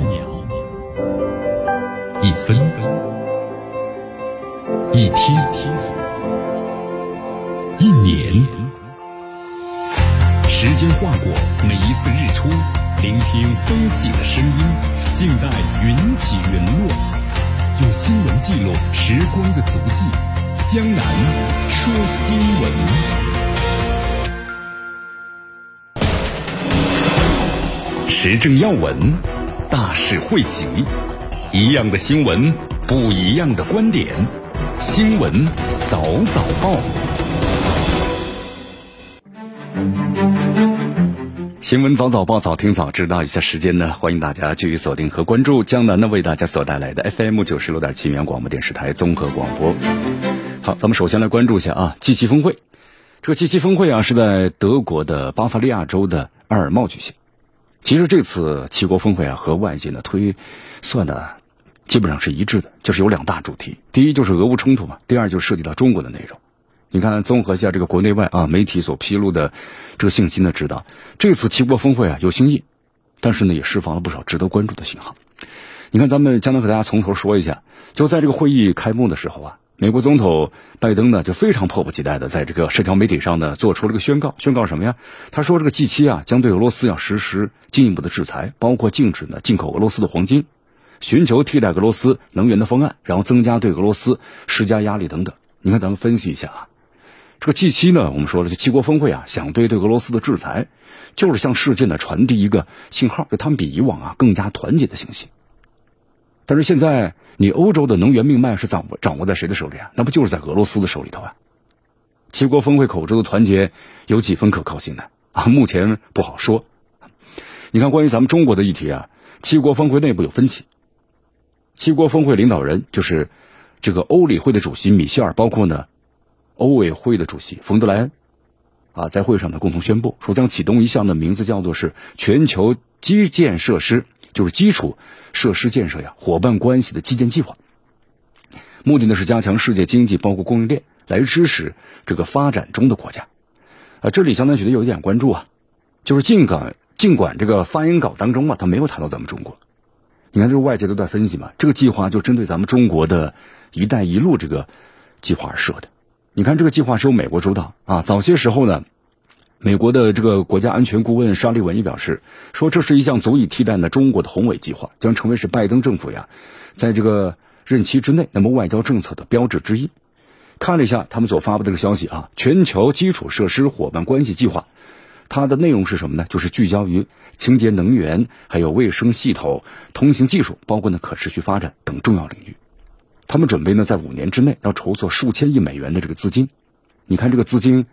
秒，一分，一天，一年，时间划过每一次日出，聆听风起的声音，静待云起云落，用新闻记录时光的足迹。江南说新闻。时政要闻，大事汇集，一样的新闻，不一样的观点。新闻早早报，新闻早早报，早听早知道。一下时间呢，欢迎大家继续锁定和关注江南呢为大家所带来的 FM 九十六点七绵阳广播电视台综合广播。好，咱们首先来关注一下啊七七峰会。这个七七峰会啊，是在德国的巴伐利亚州的阿尔茂举行。其实这次七国峰会啊，和外界呢推算的基本上是一致的，就是有两大主题。第一就是俄乌冲突嘛，第二就涉及到中国的内容。你看，综合一下这个国内外啊媒体所披露的这个信息呢，知道这次七国峰会啊有新意，但是呢也释放了不少值得关注的信号。你看，咱们将能和大家从头说一下，就在这个会议开幕的时候啊。美国总统拜登呢，就非常迫不及待的在这个社交媒体上呢，做出了个宣告。宣告什么呀？他说，这个 G 七啊，将对俄罗斯要实施进一步的制裁，包括禁止呢进口俄罗斯的黄金，寻求替代俄罗斯能源的方案，然后增加对俄罗斯施加压力等等。你看，咱们分析一下啊，这个 G 七呢，我们说了，这七国峰会啊，想对对俄罗斯的制裁，就是向世界呢传递一个信号，就他们比以往啊更加团结的信息。但是现在。你欧洲的能源命脉是掌握掌握在谁的手里啊？那不就是在俄罗斯的手里头啊？七国峰会口中的团结有几分可靠性呢？啊，目前不好说。你看，关于咱们中国的议题啊，七国峰会内部有分歧。七国峰会领导人就是这个欧理会的主席米歇尔，包括呢欧委会的主席冯德莱恩啊，在会上呢共同宣布说将启动一项的名字叫做是全球基建设施。就是基础设施建设呀，伙伴关系的基建计划，目的呢是加强世界经济，包括供应链，来支持这个发展中的国家。啊，这里江南觉得有一点关注啊，就是尽管尽管这个发言稿当中啊，他没有谈到咱们中国。你看，这个外界都在分析嘛，这个计划就针对咱们中国的一带一路这个计划而设的。你看，这个计划是由美国主导啊，早些时候呢。美国的这个国家安全顾问沙利文也表示，说这是一项足以替代呢中国的宏伟计划，将成为是拜登政府呀，在这个任期之内，那么外交政策的标志之一。看了一下他们所发布的这个消息啊，全球基础设施伙伴关系计划，它的内容是什么呢？就是聚焦于清洁能源、还有卫生系统、通信技术，包括呢可持续发展等重要领域。他们准备呢在五年之内要筹措数千亿美元的这个资金。你看这个资金。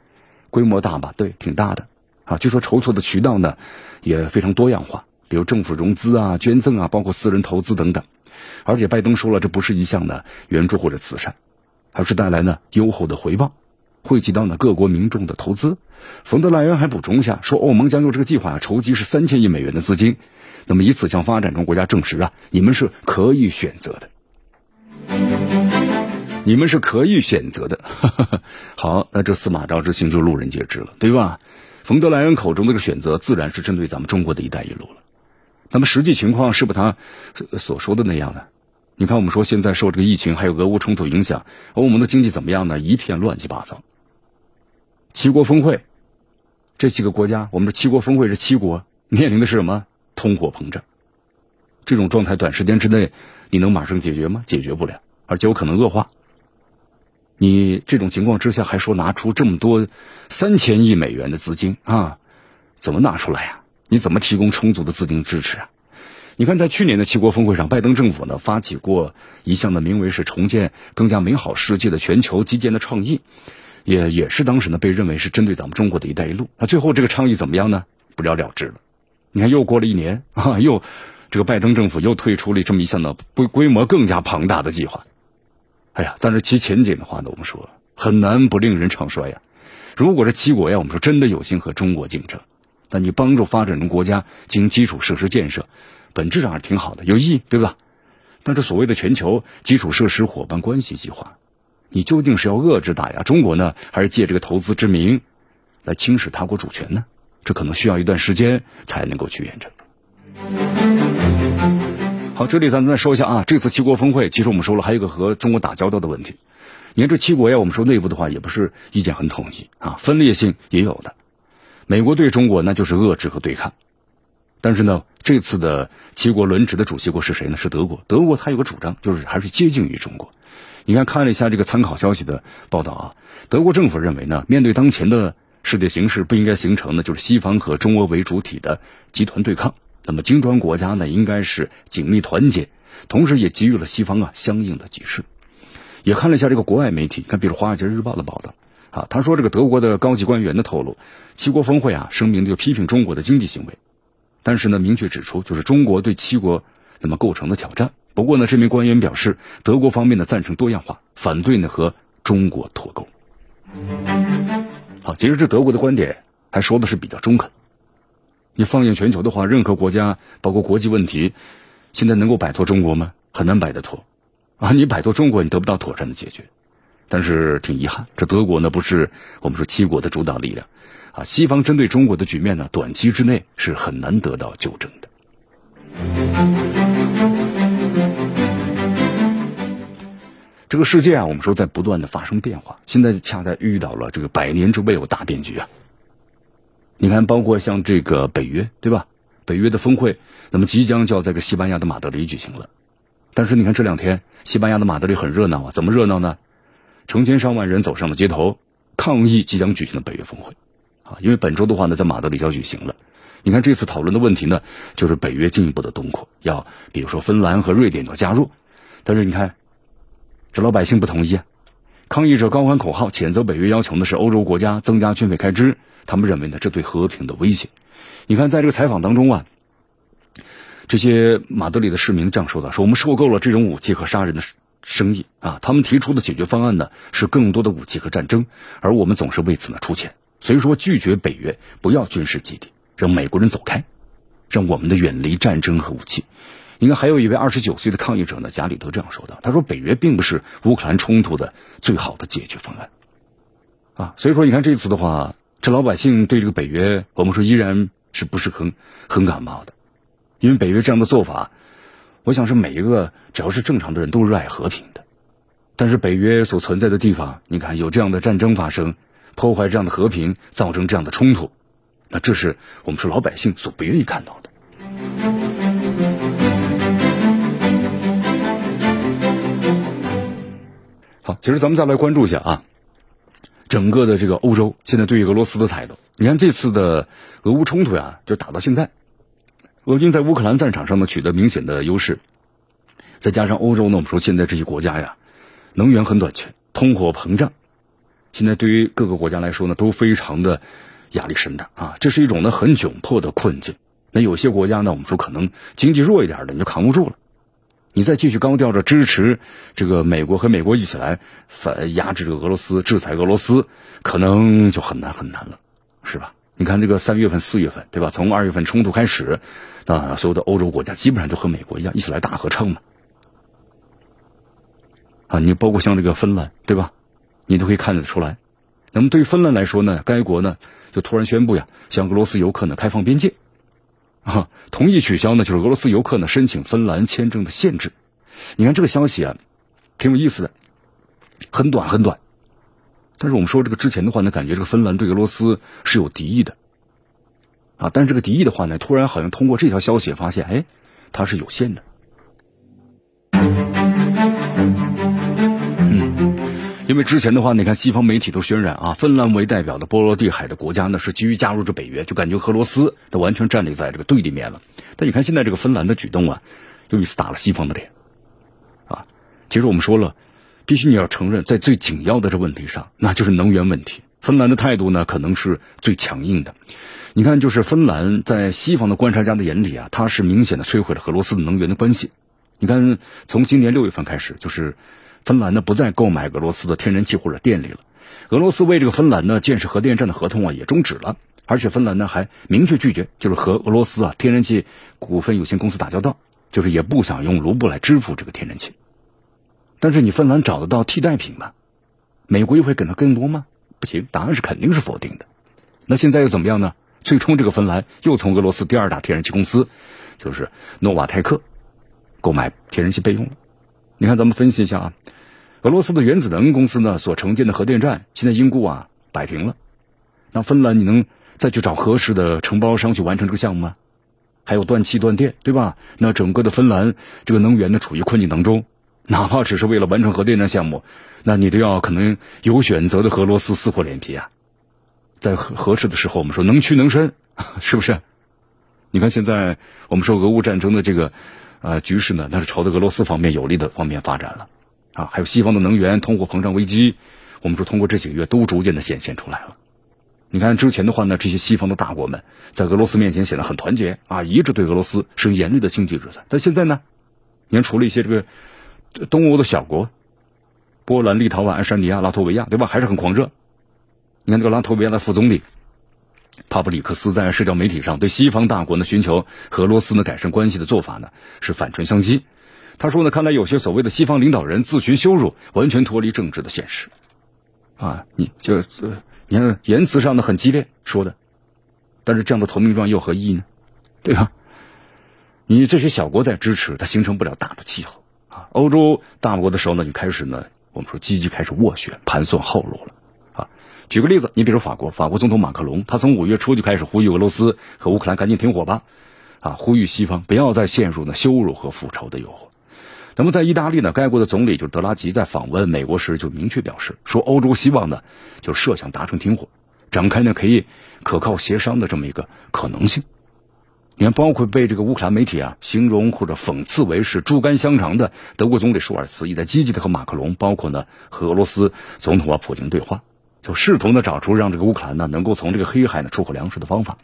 规模大吧？对，挺大的，啊，据说筹措的渠道呢也非常多样化，比如政府融资啊、捐赠啊，包括私人投资等等。而且拜登说了，这不是一项的援助或者慈善，而是带来呢优厚的回报，汇集到呢各国民众的投资。冯德莱恩还补充一下，说欧盟将用这个计划筹集是三千亿美元的资金，那么以此向发展中国家证实啊，你们是可以选择的。你们是可以选择的，好，那这司马昭之心就路人皆知了，对吧？冯德莱恩口中这个选择，自然是针对咱们中国的一带一路了。那么实际情况是不他所说的那样的？你看，我们说现在受这个疫情还有俄乌冲突影响，欧盟的经济怎么样呢？一片乱七八糟。七国峰会，这几个国家，我们的七国峰会是七国面临的是什么？通货膨胀，这种状态短时间之内你能马上解决吗？解决不了，而且有可能恶化。你这种情况之下还说拿出这么多三千亿美元的资金啊？怎么拿出来呀？你怎么提供充足的资金支持啊？你看，在去年的七国峰会上，拜登政府呢发起过一项的名为是重建更加美好世界的全球基建的倡议，也也是当时呢被认为是针对咱们中国的一带一路。那最后这个倡议怎么样呢？不了了之了。你看，又过了一年啊，又这个拜登政府又推出了这么一项呢规规模更加庞大的计划。哎呀，但是其前景的话呢，我们说很难不令人唱衰呀。如果是七国呀，我们说真的有心和中国竞争，但你帮助发展中国家进行基础设施建设，本质上还是挺好的，有意义，对吧？但是所谓的全球基础设施伙伴关系计划，你究竟是要遏制打压中国呢，还是借这个投资之名来侵蚀他国主权呢？这可能需要一段时间才能够去验证。好，这里咱们再说一下啊，这次七国峰会，其实我们说了，还有一个和中国打交道的问题。你看这七国呀，我们说内部的话也不是意见很统一啊，分裂性也有的。美国对中国那就是遏制和对抗，但是呢，这次的七国轮值的主席国是谁呢？是德国。德国它有个主张，就是还是接近于中国。你看看了一下这个参考消息的报道啊，德国政府认为呢，面对当前的世界形势，不应该形成呢就是西方和中俄为主体的集团对抗。那么金砖国家呢，应该是紧密团结，同时也给予了西方啊相应的警示。也看了一下这个国外媒体，看比如《华尔街日报》的报道啊，他说这个德国的高级官员的透露，七国峰会啊声明就批评中国的经济行为，但是呢明确指出就是中国对七国那么构成的挑战。不过呢，这名官员表示，德国方面呢赞成多样化，反对呢和中国脱钩。好，其实这德国的观点还说的是比较中肯。你放眼全球的话，任何国家，包括国际问题，现在能够摆脱中国吗？很难摆得脱，啊，你摆脱中国，你得不到妥善的解决。但是挺遗憾，这德国呢不是我们说七国的主导力量，啊，西方针对中国的局面呢，短期之内是很难得到纠正的。这个世界啊，我们说在不断的发生变化，现在恰在遇到了这个百年之未有大变局啊。你看，包括像这个北约，对吧？北约的峰会，那么即将就要在个西班牙的马德里举行了。但是你看这两天，西班牙的马德里很热闹啊，怎么热闹呢？成千上万人走上了街头，抗议即将举行的北约峰会，啊，因为本周的话呢，在马德里要举行了。你看这次讨论的问题呢，就是北约进一步的东扩，要比如说芬兰和瑞典要加入，但是你看，这老百姓不同意啊，抗议者高喊口号，谴责北约要求的是欧洲国家增加军费开支。他们认为呢，这对和平的威胁。你看，在这个采访当中啊，这些马德里的市民这样说的：说我们受够了这种武器和杀人的生意啊。他们提出的解决方案呢，是更多的武器和战争，而我们总是为此呢出钱。所以说，拒绝北约不要军事基地，让美国人走开，让我们的远离战争和武器。你看，还有一位二十九岁的抗议者呢，贾里德这样说的：他说，北约并不是乌克兰冲突的最好的解决方案啊。所以说，你看这次的话。这老百姓对这个北约，我们说依然是不是很很感冒的，因为北约这样的做法，我想是每一个只要是正常的人都热爱和平的。但是北约所存在的地方，你看有这样的战争发生，破坏这样的和平，造成这样的冲突，那这是我们说老百姓所不愿意看到的。好，其实咱们再来关注一下啊。整个的这个欧洲现在对于俄罗斯的态度，你看这次的俄乌冲突呀，就打到现在，俄军在乌克兰战场上呢取得明显的优势，再加上欧洲呢，我们说现在这些国家呀，能源很短缺，通货膨胀，现在对于各个国家来说呢，都非常的压力山大。啊，这是一种呢很窘迫的困境。那有些国家呢，我们说可能经济弱一点的，你就扛不住了。你再继续高调着支持这个美国和美国一起来反压制这个俄罗斯、制裁俄罗斯，可能就很难很难了，是吧？你看这个三月份、四月份，对吧？从二月份冲突开始，啊，所有的欧洲国家基本上就和美国一样一起来大合唱嘛。啊，你包括像这个芬兰，对吧？你都可以看得出来。那么对于芬兰来说呢，该国呢就突然宣布呀，向俄罗斯游客呢开放边界。啊，同意取消呢，就是俄罗斯游客呢申请芬兰签证的限制。你看这个消息啊，挺有意思的，很短很短。但是我们说这个之前的话呢，感觉这个芬兰对俄罗斯是有敌意的，啊，但是这个敌意的话呢，突然好像通过这条消息发现，哎，它是有限的。因为之前的话，你看西方媒体都渲染啊，芬兰为代表的波罗的海的国家呢，是急于加入这北约，就感觉俄罗斯都完全站立在这个对立面了。但你看现在这个芬兰的举动啊，又一次打了西方的脸，啊，其实我们说了，必须你要承认，在最紧要的这问题上，那就是能源问题。芬兰的态度呢，可能是最强硬的。你看，就是芬兰在西方的观察家的眼里啊，它是明显的摧毁了俄罗斯的能源的关系。你看，从今年六月份开始，就是。芬兰呢不再购买俄罗斯的天然气或者电力了，俄罗斯为这个芬兰呢建设核电站的合同啊也终止了，而且芬兰呢还明确拒绝就是和俄罗斯啊天然气股份有限公司打交道，就是也不想用卢布来支付这个天然气。但是你芬兰找得到替代品吗？美国又会给他更多吗？不行，答案是肯定是否定的。那现在又怎么样呢？最终这个芬兰又从俄罗斯第二大天然气公司，就是诺瓦泰克，购买天然气备用了。你看，咱们分析一下啊，俄罗斯的原子能公司呢所承建的核电站现在因故啊摆平了。那芬兰，你能再去找合适的承包商去完成这个项目吗？还有断气断电，对吧？那整个的芬兰这个能源呢处于困境当中，哪怕只是为了完成核电站项目，那你都要可能有选择的和俄罗斯撕破脸皮啊。在合合适的时候，我们说能屈能伸，是不是？你看现在我们说俄乌战争的这个呃局势呢，那是朝着俄罗斯方面有利的方面发展了啊。还有西方的能源通货膨胀危机，我们说通过这几个月都逐渐的显现出来了。你看之前的话呢，这些西方的大国们在俄罗斯面前显得很团结啊，一致对俄罗斯使用严厉的经济制裁。但现在呢，你看除了一些这个东欧的小国，波兰、立陶宛、爱沙尼亚、拉脱维亚，对吧？还是很狂热。你看这个拉脱维亚的副总理帕布里克斯在社交媒体上对西方大国呢寻求和俄罗斯呢改善关系的做法呢是反唇相讥。他说呢，看来有些所谓的西方领导人自寻羞辱，完全脱离政治的现实。啊，你就。你看言辞上的很激烈说的，但是这样的投名状又何意呢？对吧？你这些小国在支持，它形成不了大的气候啊。欧洲大国的时候呢，就开始呢，我们说积极开始斡旋，盘算后路了啊。举个例子，你比如法国，法国总统马克龙，他从五月初就开始呼吁俄罗斯和乌克兰赶紧停火吧，啊，呼吁西方不要再陷入呢羞辱和复仇的诱惑。那么在意大利呢，该国的总理就德拉吉在访问美国时就明确表示说，欧洲希望呢就设想达成停火，展开呢可以可靠协商的这么一个可能性。你看，包括被这个乌克兰媒体啊形容或者讽刺为是猪肝香肠的德国总理舒尔茨，也在积极的和马克龙，包括呢和俄罗斯总统啊普京对话，就试图呢找出让这个乌克兰呢能够从这个黑海呢出口粮食的方法。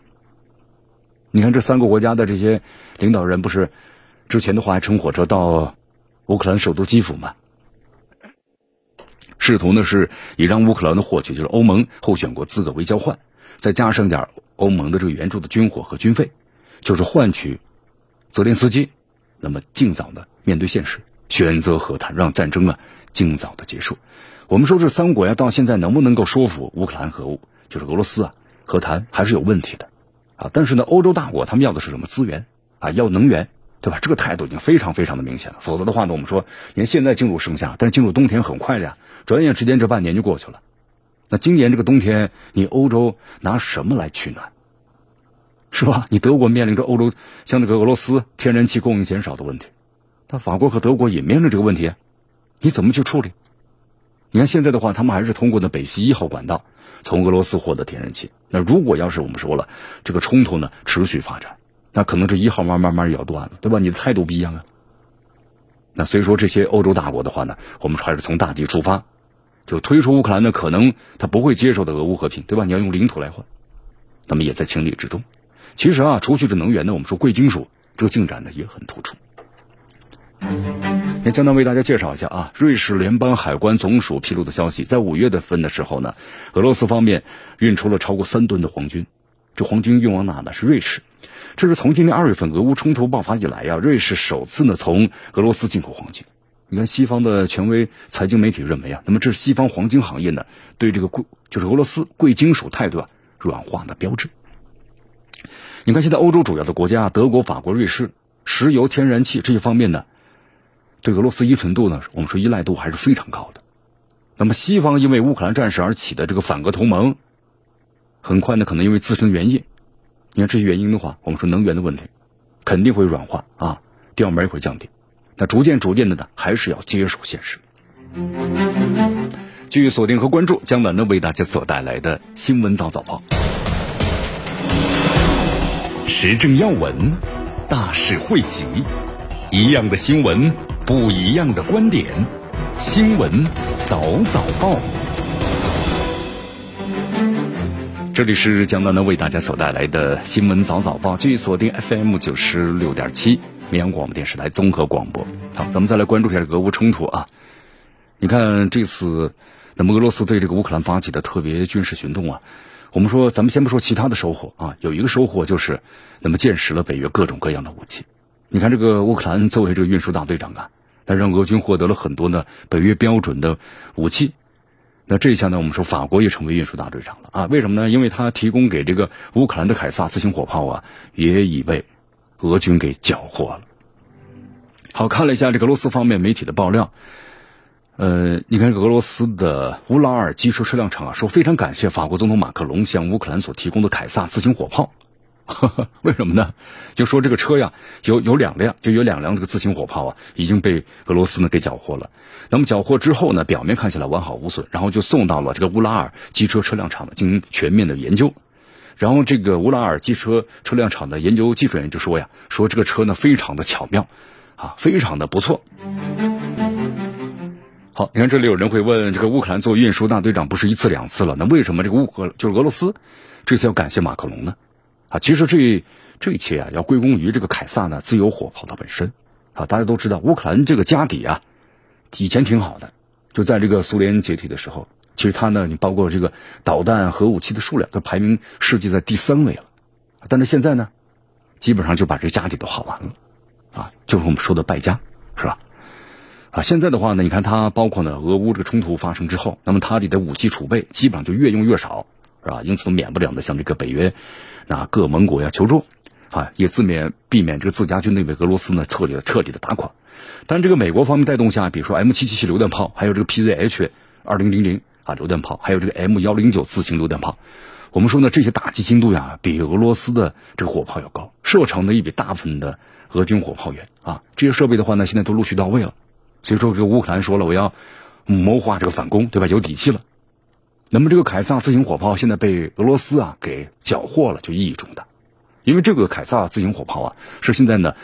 你看这三个国家的这些领导人，不是之前的话还乘火车到。乌克兰首都基辅嘛，试图呢是以让乌克兰的获取就是欧盟候选国资格为交换，再加上点欧盟的这个援助的军火和军费，就是换取泽连斯基那么尽早的面对现实，选择和谈，让战争啊尽早的结束。我们说这三国呀，到现在能不能够说服乌克兰和就是俄罗斯啊和谈，还是有问题的啊。但是呢，欧洲大国他们要的是什么资源啊？要能源。对吧？这个态度已经非常非常的明显了。否则的话呢，我们说，你看现在进入盛夏，但是进入冬天很快的呀，转眼之间这半年就过去了。那今年这个冬天，你欧洲拿什么来取暖？是吧？你德国面临着欧洲像这个俄罗斯天然气供应减少的问题，那法国和德国也面临这个问题，你怎么去处理？你看现在的话，他们还是通过那北溪一号管道从俄罗斯获得天然气。那如果要是我们说了，这个冲突呢持续发展。那可能这一号慢慢慢要断了，对吧？你的态度不一样啊。那所以说这些欧洲大国的话呢，我们还是从大局出发，就推出乌克兰呢，可能他不会接受的俄乌和平，对吧？你要用领土来换，那么也在情理之中。其实啊，除去这能源呢，我们说贵金属这个进展呢也很突出。那江南为大家介绍一下啊，瑞士联邦海关总署披露的消息，在五月的份的时候呢，俄罗斯方面运出了超过三吨的黄金，这黄金运往哪呢？是瑞士。这是从今年二月份俄乌冲突爆发以来呀，瑞士首次呢从俄罗斯进口黄金。你看西方的权威财经媒体认为啊，那么这是西方黄金行业呢对这个贵就是俄罗斯贵金属态度啊软化的标志。你看现在欧洲主要的国家德国、法国、瑞士，石油、天然气这些方面呢，对俄罗斯依存度呢，我们说依赖度还是非常高的。那么西方因为乌克兰战事而起的这个反俄同盟，很快呢可能因为自身原因。你看这些原因的话，我们说能源的问题肯定会软化啊，调门也会降低。那逐渐逐渐的呢，还是要接受现实。继续锁定和关注江南呢为大家所带来的新闻早早报，时政要闻，大事汇集，一样的新闻，不一样的观点，新闻早早报。这里是江南呢为大家所带来的新闻早早报，继续锁定 FM 九十六点七绵阳广播电视台综合广播。好，咱们再来关注一下俄乌冲突啊。你看这次，那么俄罗斯对这个乌克兰发起的特别军事行动啊，我们说咱们先不说其他的收获啊，有一个收获就是，那么见识了北约各种各样的武器。你看这个乌克兰作为这个运输大队长啊，他让俄军获得了很多呢北约标准的武器。那这一下呢，我们说法国也成为运输大队长了啊？为什么呢？因为他提供给这个乌克兰的凯撒自行火炮啊，也已被俄军给缴获了。好看了一下这个俄罗斯方面媒体的爆料，呃，你看俄罗斯的乌拉尔机车车辆厂啊，说非常感谢法国总统马克龙向乌克兰所提供的凯撒自行火炮。为什么呢？就说这个车呀，有有两辆，就有两辆这个自行火炮啊，已经被俄罗斯呢给缴获了。那么缴获之后呢，表面看起来完好无损，然后就送到了这个乌拉尔机车车辆厂呢进行全面的研究。然后这个乌拉尔机车车辆厂的研究技术人员就说呀，说这个车呢非常的巧妙，啊，非常的不错。好，你看这里有人会问，这个乌克兰做运输大队长不是一次两次了，那为什么这个乌克就是俄罗斯这次要感谢马克龙呢？啊，其实这这一切啊，要归功于这个凯撒呢自由火炮的本身啊。大家都知道，乌克兰这个家底啊，以前挺好的，就在这个苏联解体的时候，其实它呢，你包括这个导弹核武器的数量都排名世界在第三位了。但是现在呢，基本上就把这家底都耗完了啊，就是我们说的败家，是吧？啊，现在的话呢，你看它包括呢，俄乌这个冲突发生之后，那么它里的武器储备基本上就越用越少。是吧？因此都免不了的像这个北约，那各盟国要求助，啊，也自免避免这个自家军队被俄罗斯呢彻底的彻底的打垮。但这个美国方面带动下，比如说 M 七七七榴弹炮，还有这个 PZH 二零零零啊榴弹炮，还有这个 M 幺零九自行榴弹炮，我们说呢这些打击精度呀比俄罗斯的这个火炮要高，射程呢也比大部分的俄军火炮远啊。这些设备的话呢现在都陆续到位了，所以说这个乌克兰说了我要谋划这个反攻，对吧？有底气了。那么这个凯撒自行火炮现在被俄罗斯啊给缴获了，就意义重大，因为这个凯撒自行火炮啊是现在呢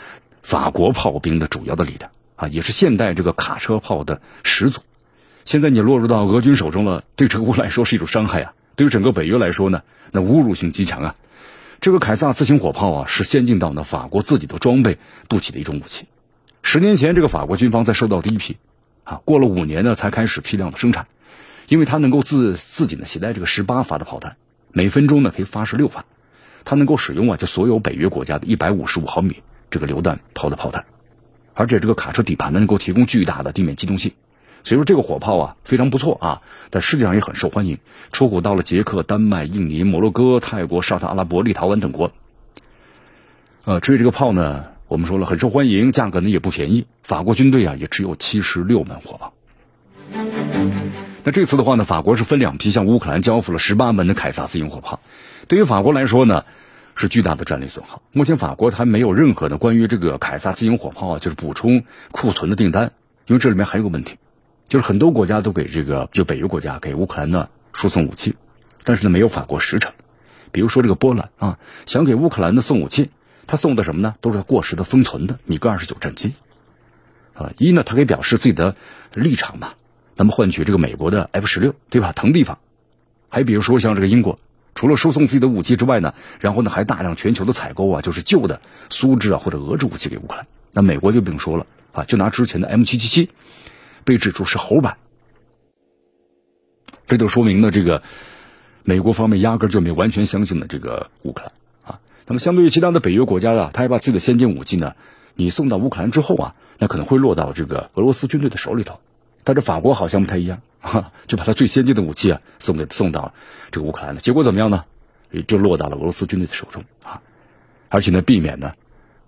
法国炮兵的主要的力量啊，也是现代这个卡车炮的始祖。现在你落入到俄军手中了，对这个乌来说是一种伤害啊，对于整个北约来说呢，那侮辱性极强啊。这个凯撒自行火炮啊是先进到呢法国自己的装备不起的一种武器。十年前这个法国军方在收到第一批，啊，过了五年呢才开始批量的生产。因为它能够自自己呢携带这个十八发的炮弹，每分钟呢可以发射六发，它能够使用啊就所有北约国家的一百五十五毫米这个榴弹炮的炮弹，而且这个卡车底盘呢能够提供巨大的地面机动性，所以说这个火炮啊非常不错啊，在世界上也很受欢迎，出口到了捷克、丹麦、印尼、摩洛哥、泰国、沙特阿拉伯、立陶宛等国。呃，至于这个炮呢，我们说了很受欢迎，价格呢也不便宜，法国军队啊也只有七十六门火炮。那这次的话呢，法国是分两批向乌克兰交付了十八门的凯撒自行火炮。对于法国来说呢，是巨大的战略损耗。目前法国还没有任何的关于这个凯撒自行火炮，就是补充库存的订单。因为这里面还有个问题，就是很多国家都给这个就北约国家给乌克兰呢输送武器，但是呢没有法国实诚。比如说这个波兰啊，想给乌克兰的送武器，他送的什么呢？都是过时的封存的米格二十九战机。啊，一呢，他可以表示自己的立场嘛。那么换取这个美国的 F 十六，对吧？腾地方，还比如说像这个英国，除了输送自己的武器之外呢，然后呢还大量全球的采购啊，就是旧的苏制啊或者俄制武器给乌克兰。那美国就不用说了啊，就拿之前的 M 七七七，被指出是猴版，这就说明呢这个美国方面压根就没完全相信的这个乌克兰啊。那么相对于其他的北约国家啊，他还把自己的先进武器呢，你送到乌克兰之后啊，那可能会落到这个俄罗斯军队的手里头。但是法国好像不太一样，哈，就把他最先进的武器啊送给送到这个乌克兰了。结果怎么样呢？也就落到了俄罗斯军队的手中啊，而且呢，避免呢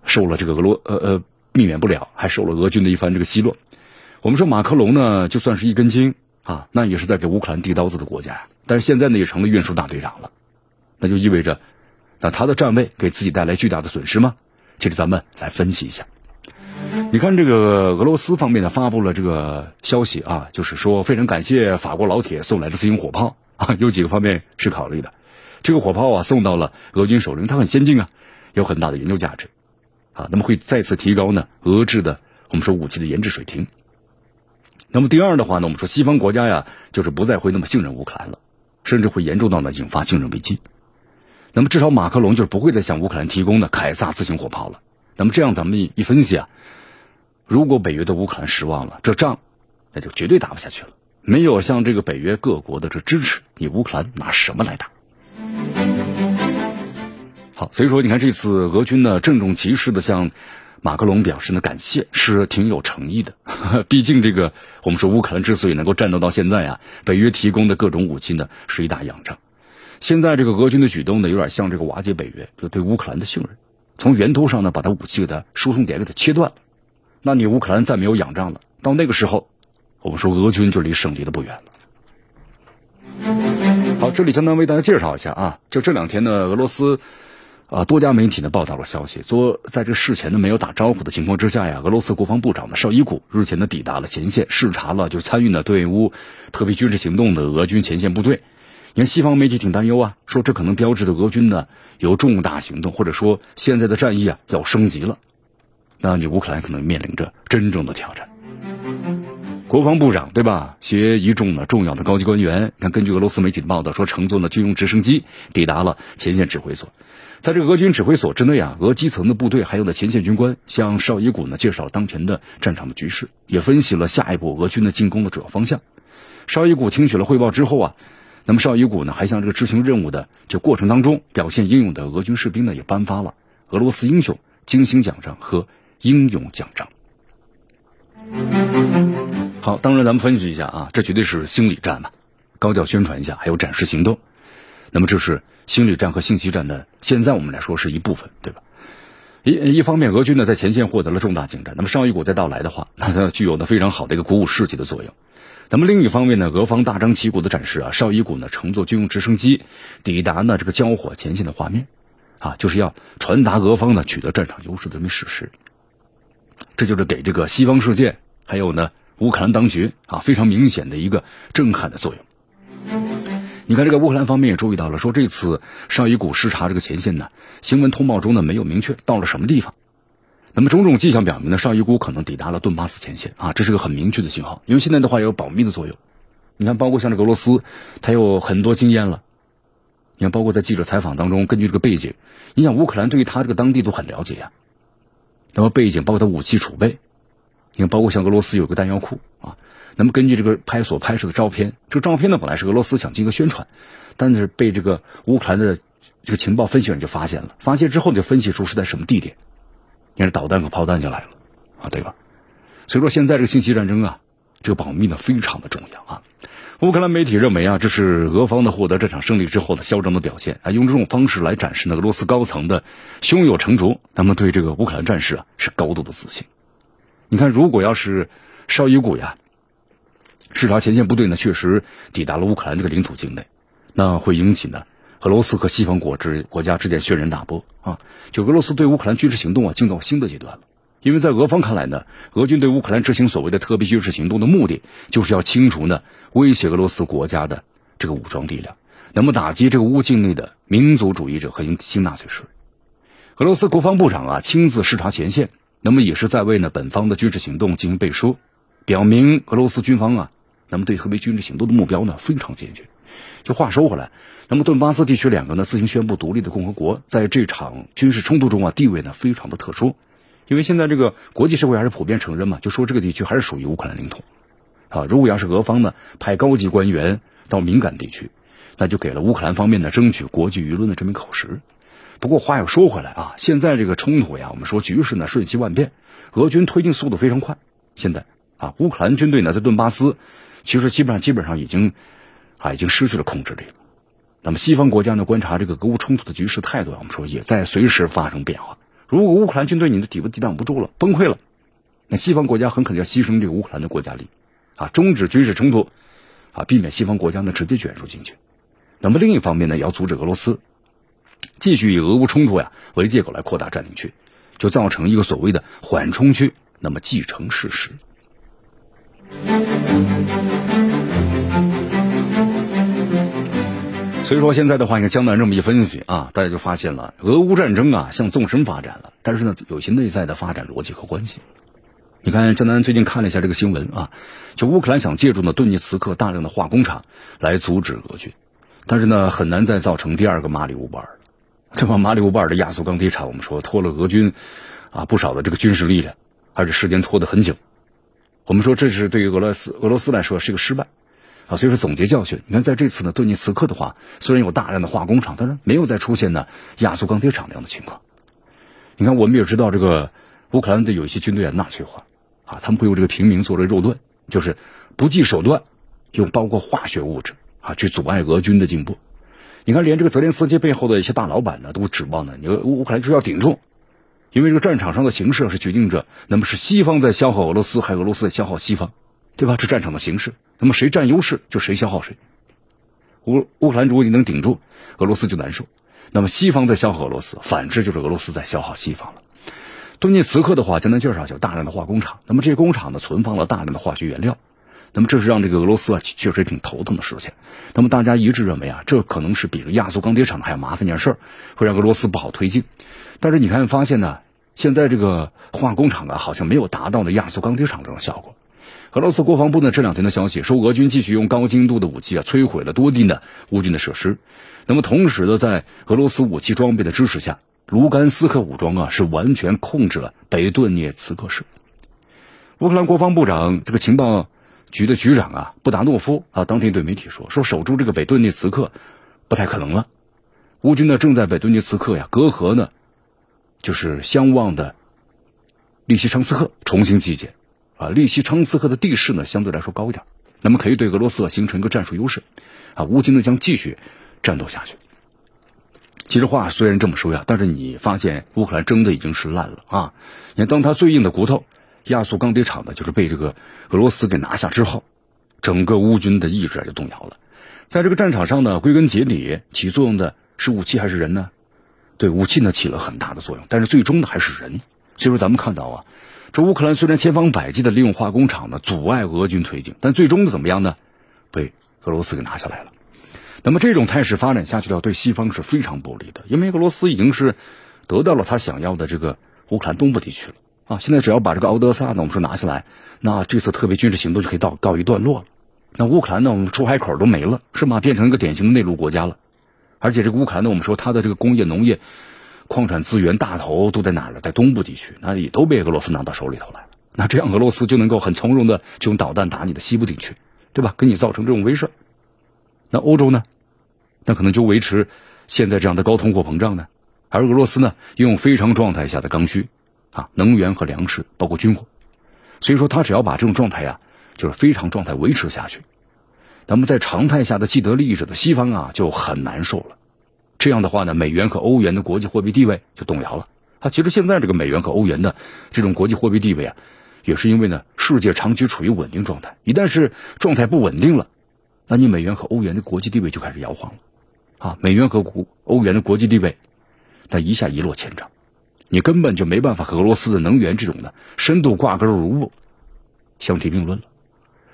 受了这个俄罗呃呃避免不了，还受了俄军的一番这个奚落。我们说马克龙呢，就算是一根筋啊，那也是在给乌克兰递刀子的国家呀。但是现在呢，也成了运输大队长了，那就意味着，那他的站位给自己带来巨大的损失吗？其实咱们来分析一下。你看，这个俄罗斯方面呢发布了这个消息啊，就是说非常感谢法国老铁送来的自行火炮啊，有几个方面是考虑的。这个火炮啊送到了俄军手中，它很先进啊，有很大的研究价值啊，那么会再次提高呢俄制的我们说武器的研制水平。那么第二的话呢，我们说西方国家呀，就是不再会那么信任乌克兰了，甚至会严重到呢引发信任危机。那么至少马克龙就是不会再向乌克兰提供的凯撒自行火炮了。那么这样咱们一一分析啊。如果北约对乌克兰失望了，这仗那就绝对打不下去了。没有像这个北约各国的这支持，你乌克兰拿什么来打？好，所以说你看这次俄军呢郑重其事的向马克龙表示呢感谢，是挺有诚意的。毕竟这个我们说乌克兰之所以能够战斗到现在啊，北约提供的各种武器呢是一大仰仗。现在这个俄军的举动呢，有点像这个瓦解北约，就对乌克兰的信任，从源头上呢把他武器的输送点给它切断了。那你乌克兰再没有仰仗了。到那个时候，我们说俄军就离胜利的不远了。好，这里简单为大家介绍一下啊，就这两天呢，俄罗斯啊多家媒体呢报道了消息，说在这事前呢没有打招呼的情况之下呀，俄罗斯国防部长呢绍伊古日前呢抵达了前线，视察了就参与呢对乌特别军事行动的俄军前线部队。你看西方媒体挺担忧啊，说这可能标志着俄军呢有重大行动，或者说现在的战役啊要升级了。那你乌克兰可能面临着真正的挑战。国防部长对吧？携一众呢重要的高级官员，看根据俄罗斯媒体的报道说，乘坐了军用直升机抵达了前线指挥所。在这个俄军指挥所之内啊，俄基层的部队还有呢前线军官向绍伊古呢介绍了当前的战场的局势，也分析了下一步俄军的进攻的主要方向。绍伊古听取了汇报之后啊。那么绍伊古呢，还向这个执行任务的就过程当中表现英勇的俄军士兵呢，也颁发了俄罗斯英雄金星奖章和英勇奖章。好，当然咱们分析一下啊，这绝对是心理战嘛，高调宣传一下，还有展示行动。那么这是心理战和信息战的，现在我们来说是一部分，对吧？一一方面，俄军呢在前线获得了重大进展，那么绍伊古再到来的话，那它具有呢非常好的一个鼓舞士气的作用。那么另一方面呢，俄方大张旗鼓的展示啊，绍伊古呢乘坐军用直升机抵达呢这个交火前线的画面，啊，就是要传达俄方呢取得战场优势的这么事实。这就是给这个西方世界还有呢乌克兰当局啊非常明显的一个震撼的作用。你看这个乌克兰方面也注意到了，说这次绍伊古视察这个前线呢，新闻通报中呢没有明确到了什么地方。那么种种迹象表明呢，绍伊古可能抵达了顿巴斯前线啊，这是个很明确的信号。因为现在的话有保密的作用，你看，包括像这个俄罗斯，它有很多经验了。你看，包括在记者采访当中，根据这个背景，你想乌克兰对于他这个当地都很了解呀。那么背景包括它武器储备，你看，包括像俄罗斯有个弹药库啊。那么根据这个拍所拍摄的照片，这个照片呢本来是俄罗斯想进行宣传，但是被这个乌克兰的这个情报分析人就发现了，发现之后就分析出是在什么地点。你看，导弹和炮弹就来了，啊，对吧？所以说，现在这个信息战争啊，这个保密呢非常的重要啊。乌克兰媒体认为啊，这是俄方的获得这场胜利之后的嚣张的表现啊，用这种方式来展示呢俄罗斯高层的胸有成竹，他们对这个乌克兰战士啊是高度的自信。你看，如果要是绍伊古呀，视察前线部队呢，确实抵达了乌克兰这个领土境内，那会引起呢。俄罗斯和西方国之国家之间轩然大波啊！就俄罗斯对乌克兰军事行动啊，进到新的阶段了。因为在俄方看来呢，俄军对乌克兰执行所谓的特别军事行动的目的，就是要清除呢威胁俄罗斯国家的这个武装力量，那么打击这个乌境内的民族主义者和新纳粹势力。俄罗斯国防部长啊亲自视察前线，那么也是在为呢本方的军事行动进行背书，表明俄罗斯军方啊，那么对特别军事行动的目标呢非常坚决。就话说回来，那么顿巴斯地区两个呢自行宣布独立的共和国，在这场军事冲突中啊，地位呢非常的特殊，因为现在这个国际社会还是普遍承认嘛，就说这个地区还是属于乌克兰领土，啊，如果要是俄方呢派高级官员到敏感地区，那就给了乌克兰方面呢争取国际舆论的这名口实。不过话又说回来啊，现在这个冲突呀，我们说局势呢瞬息万变，俄军推进速度非常快，现在啊，乌克兰军队呢在顿巴斯，其实基本上基本上已经。啊，已经失去了控制力了。那么，西方国家呢，观察这个俄乌冲突的局势态度，我们说也在随时发生变化。如果乌克兰军队你的底部抵挡不住了，崩溃了，那西方国家很可能要牺牲这个乌克兰的国家利益，啊，终止军事冲突，啊，避免西方国家呢直接卷入进去。那么另一方面呢，也要阻止俄罗斯继续以俄乌冲突呀为借口来扩大占领区，就造成一个所谓的缓冲区，那么继承事实。所以说现在的话，你看江南这么一分析啊，大家就发现了俄乌战争啊向纵深发展了，但是呢有些内在的发展逻辑和关系。你看江南最近看了一下这个新闻啊，就乌克兰想借助呢顿涅茨克大量的化工厂来阻止俄军，但是呢很难再造成第二个马里乌波尔。这把马里乌波尔的亚速钢铁厂，我们说拖了俄军啊不少的这个军事力量，而且时间拖得很久。我们说这是对于俄罗斯俄罗斯来说是一个失败。啊，所以说总结教训，你看在这次呢，顿涅茨克的话，虽然有大量的化工厂，但是没有再出现呢亚速钢铁厂那样的情况。你看，我们也知道这个乌克兰的有一些军队啊纳粹化，啊，他们会用这个平民作为肉盾，就是不计手段，用包括化学物质啊去阻碍俄军的进步。你看，连这个泽连斯基背后的一些大老板呢，都指望呢，你乌克兰就要顶住，因为这个战场上的形势是决定着，那么是西方在消耗俄罗斯，还是俄罗斯在消耗西方，对吧？这战场的形势，那么谁占优势就谁消耗谁。乌乌克兰如果你能顶住，俄罗斯就难受。那么西方在消耗俄罗斯，反之就是俄罗斯在消耗西方了。顿涅茨克的话，江南介绍有大量的化工厂，那么这些工厂呢，存放了大量的化学原料。那么这是让这个俄罗斯啊确实挺头疼的事情。那么大家一致认为啊，这可能是比这亚速钢铁厂还要麻烦件事儿，会让俄罗斯不好推进。但是你看发现呢，现在这个化工厂啊，好像没有达到那亚速钢铁厂这种效果。俄罗斯国防部呢这两天的消息说，俄军继续用高精度的武器啊摧毁了多地的乌军的设施。那么同时呢，在俄罗斯武器装备的支持下，卢甘斯克武装啊是完全控制了北顿涅茨克市。乌克兰国防部长这个情报。局的局长啊，布达诺夫啊，当天对媒体说：“说守住这个北顿涅茨克不太可能了。乌军呢正在北顿涅茨克呀，隔河呢，就是相望的利西昌斯克重新集结啊。利西昌斯克的地势呢相对来说高一点，那么可以对俄罗斯形成一个战术优势啊。乌军呢将继续战斗下去。其实话虽然这么说呀，但是你发现乌克兰真的已经是烂了啊！你看，当他最硬的骨头。”亚速钢铁厂呢，就是被这个俄罗斯给拿下之后，整个乌军的意志就动摇了。在这个战场上呢，归根结底起作用的是武器还是人呢？对，武器呢起了很大的作用，但是最终的还是人。所以说，咱们看到啊，这乌克兰虽然千方百计的利用化工厂呢阻碍俄军推进，但最终怎么样呢？被俄罗斯给拿下来了。那么这种态势发展下去的话，对西方是非常不利的，因为俄罗斯已经是得到了他想要的这个乌克兰东部地区了。啊，现在只要把这个敖德萨呢，我们说拿下来，那这次特别军事行动就可以到告一段落了。那乌克兰呢，我们出海口都没了，是吗？变成一个典型的内陆国家了。而且这个乌克兰呢，我们说它的这个工业、农业、矿产资源大头都在哪儿了？在东部地区，那也都被俄罗斯拿到手里头来了。那这样俄罗斯就能够很从容的就用导弹打你的西部地区，对吧？给你造成这种威慑。那欧洲呢？那可能就维持现在这样的高通货膨胀呢？而俄罗斯呢，拥有非常状态下的刚需。啊，能源和粮食，包括军火，所以说他只要把这种状态呀，就是非常状态维持下去，那么在常态下的既得利益者的西方啊，就很难受了。这样的话呢，美元和欧元的国际货币地位就动摇了。啊，其实现在这个美元和欧元的这种国际货币地位啊，也是因为呢，世界长期处于稳定状态，一旦是状态不稳定了，那你美元和欧元的国际地位就开始摇晃了。啊，美元和欧欧元的国际地位，那一下一落千丈。你根本就没办法和俄罗斯的能源这种呢深度挂钩如物，相提并论了，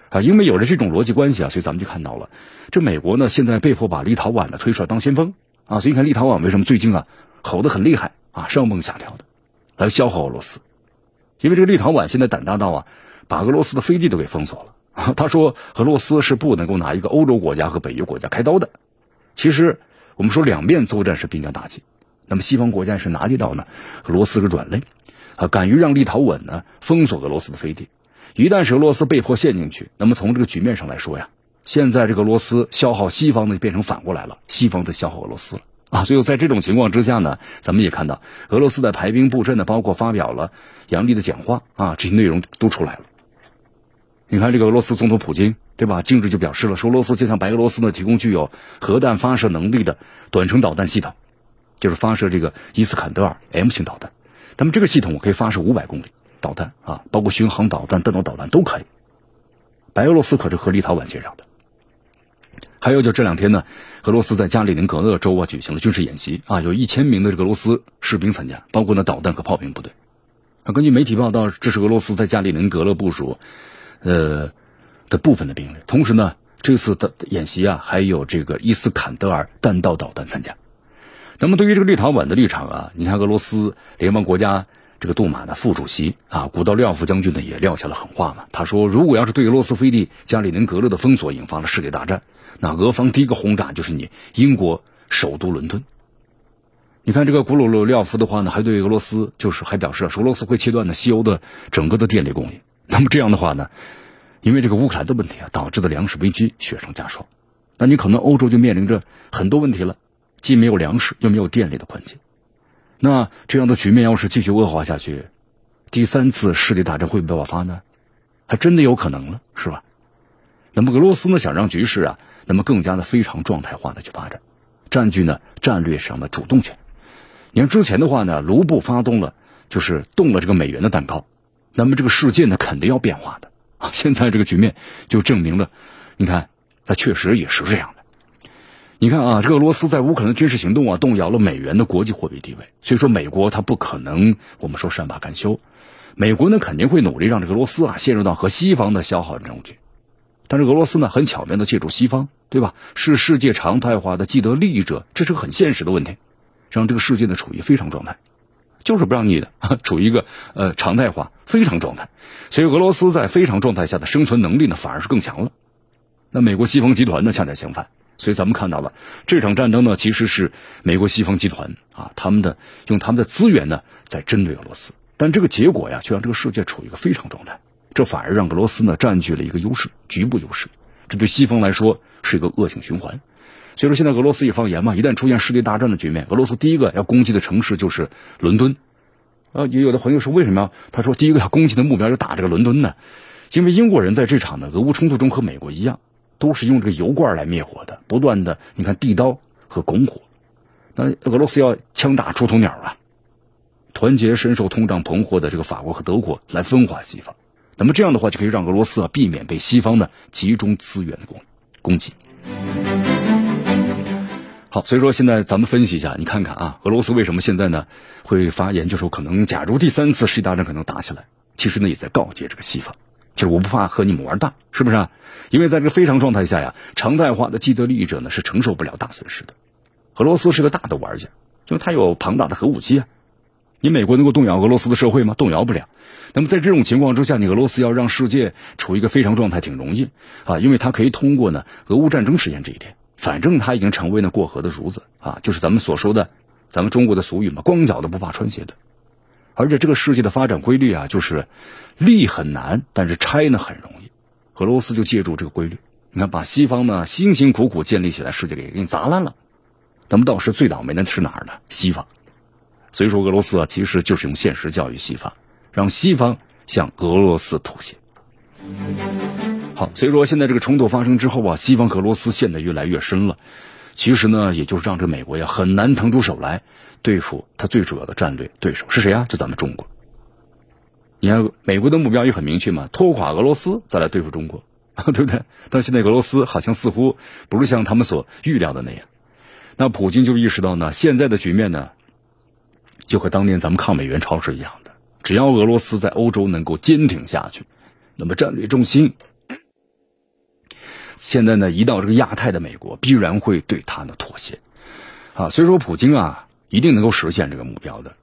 啊，因为有了这种逻辑关系啊，所以咱们就看到了，这美国呢现在被迫把立陶宛呢推出来当先锋啊，所以你看立陶宛为什么最近啊吼得很厉害啊，上蹦下跳的来消耗俄罗斯，因为这个立陶宛现在胆大到啊，把俄罗斯的飞机都给封锁了，他说俄罗斯是不能够拿一个欧洲国家和北约国家开刀的，其实我们说两面作战是兵家大忌。那么西方国家是拿捏到呢，俄罗斯个软肋，啊，敢于让立陶宛呢封锁俄罗斯的飞地，一旦是俄罗斯被迫陷进去，那么从这个局面上来说呀，现在这个俄罗斯消耗西方呢，变成反过来了，西方在消耗俄罗斯了啊，所以在这种情况之下呢，咱们也看到俄罗斯在排兵布阵呢，包括发表了杨丽的讲话啊，这些内容都出来了。你看这个俄罗斯总统普京对吧，近日就表示了，说俄罗斯就向白俄罗斯呢提供具有核弹发射能力的短程导弹系统。就是发射这个伊斯坎德尔 M 型导弹，那么这个系统可以发射五百公里导弹啊，包括巡航导弹、弹道导弹都可以。白俄罗斯可是和立陶宛接壤的。还有就这两天呢，俄罗斯在加里宁格勒州啊举行了军事演习啊，有一千名的这个俄罗斯士兵参加，包括呢导弹和炮兵部队。啊，根据媒体报道，这是俄罗斯在加里宁格勒部署呃的部分的兵力。同时呢，这次的演习啊，还有这个伊斯坎德尔弹道导弹参加。那么对于这个立陶宛的立场啊，你看俄罗斯联邦国家这个杜马的副主席啊，古道廖夫将军呢也撂下了狠话嘛。他说，如果要是对俄罗斯飞地加里宁格勒的封锁引发了世界大战，那俄方第一个轰炸就是你英国首都伦敦。你看这个古鲁鲁廖夫的话呢，还对俄罗斯就是还表示说，俄罗斯会切断呢西欧的整个的电力供应。那么这样的话呢，因为这个乌克兰的问题啊，导致的粮食危机雪上加霜，那你可能欧洲就面临着很多问题了。既没有粮食，又没有电力的困境，那这样的局面要是继续恶化下去，第三次世界大战会不会爆发呢？还真的有可能了，是吧？那么俄罗斯呢，想让局势啊，那么更加的非常状态化的去发展，占据呢战略上的主动权。你看之前的话呢，卢布发动了就是动了这个美元的蛋糕，那么这个世界呢肯定要变化的啊！现在这个局面就证明了，你看，它确实也是这样的。你看啊，这个俄罗斯在乌克兰军事行动啊，动摇了美元的国际货币地位，所以说美国它不可能我们说善罢甘休，美国呢肯定会努力让这个俄罗斯啊陷入到和西方的消耗中去。但是俄罗斯呢很巧妙的借助西方，对吧？是世界常态化的既得利益者，这是个很现实的问题，让这个世界呢处于非常状态。就是不让你的 处于一个呃常态化非常状态，所以俄罗斯在非常状态下的生存能力呢反而是更强了。那美国西方集团呢恰恰相反，所以咱们看到了这场战争呢其实是美国西方集团啊他们的用他们的资源呢在针对俄罗斯，但这个结果呀却让这个世界处于一个非常状态，这反而让俄罗斯呢占据了一个优势，局部优势，这对西方来说是一个恶性循环。所以说，现在俄罗斯也放言嘛，一旦出现世界大战的局面，俄罗斯第一个要攻击的城市就是伦敦。啊，也有的朋友说，为什么？他说，第一个要攻击的目标就打这个伦敦呢？因为英国人在这场的俄乌冲突中和美国一样，都是用这个油罐来灭火的，不断的你看地刀和拱火。那俄罗斯要枪打出头鸟啊，团结深受通胀膨货的这个法国和德国来分化西方。那么这样的话，就可以让俄罗斯啊避免被西方的集中资源的攻攻击。好，所以说现在咱们分析一下，你看看啊，俄罗斯为什么现在呢会发言，就说可能假如第三次世界大战可能打起来，其实呢也在告诫这个西方，就是我不怕和你们玩大，是不是？啊？因为在这个非常状态下呀，常态化的既得利益者呢是承受不了大损失的。俄罗斯是个大的玩家，因为他有庞大的核武器啊，你美国能够动摇俄罗斯的社会吗？动摇不了。那么在这种情况之下，你俄罗斯要让世界处于一个非常状态，挺容易啊，因为它可以通过呢俄乌战争实现这一点。反正它已经成为了过河的孺子啊，就是咱们所说的，咱们中国的俗语嘛，光脚的不怕穿鞋的。而且这个世界的发展规律啊，就是立很难，但是拆呢很容易。俄罗斯就借助这个规律，你看把西方呢辛辛苦苦建立起来世界给给你砸烂了。那么倒是最倒霉的是哪儿呢？西方。所以说俄罗斯啊，其实就是用现实教育西方，让西方向俄罗斯妥协。好，所以说现在这个冲突发生之后啊，西方和俄罗斯陷得越来越深了。其实呢，也就是让这美国呀很难腾出手来对付他最主要的战略对手是谁啊？就咱们中国。你看，美国的目标也很明确嘛，拖垮俄罗斯再来对付中国，对不对？但现在俄罗斯好像似乎不是像他们所预料的那样。那普京就意识到呢，现在的局面呢，就和当年咱们抗美援朝是一样的，只要俄罗斯在欧洲能够坚挺下去，那么战略重心。现在呢，一到这个亚太的美国必然会对他呢妥协，啊，所以说普京啊一定能够实现这个目标的，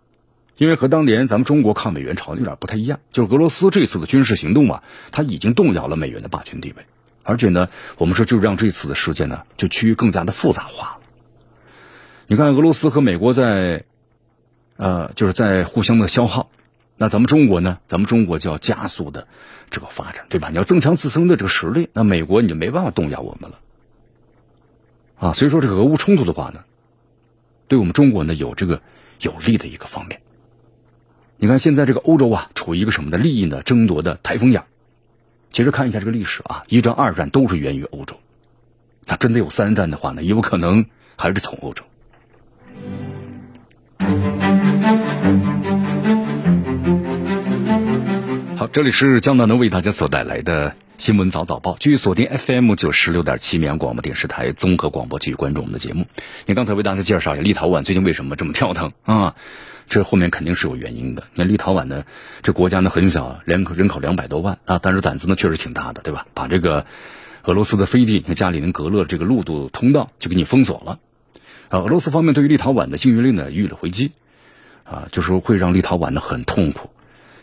因为和当年咱们中国抗美援朝有点不太一样，就是俄罗斯这次的军事行动啊，它已经动摇了美元的霸权地位，而且呢，我们说就让这次的事件呢就趋于更加的复杂化了。你看俄罗斯和美国在，呃，就是在互相的消耗，那咱们中国呢，咱们中国就要加速的。这个发展对吧？你要增强自身的这个实力，那美国你就没办法动摇我们了啊！所以说这个俄乌冲突的话呢，对我们中国呢有这个有利的一个方面。你看现在这个欧洲啊，处于一个什么的利益呢？争夺的台风眼。其实看一下这个历史啊，一战、二战都是源于欧洲。那真的有三战的话呢，也有可能还是从欧洲。这里是江南能为大家所带来的新闻早早报，继续锁定 FM 九十六点七绵阳广播电视台综合广播，继续关注我们的节目。你刚才为大家介绍一下立陶宛最近为什么这么跳腾啊？这后面肯定是有原因的。你看立陶宛呢，这国家呢很小，人口人口两百多万啊，但是胆子呢确实挺大的，对吧？把这个俄罗斯的飞地，你看加里宁格勒这个陆路通道就给你封锁了啊。俄罗斯方面对于立陶宛的禁运令呢予以了回击啊，就是会让立陶宛呢很痛苦。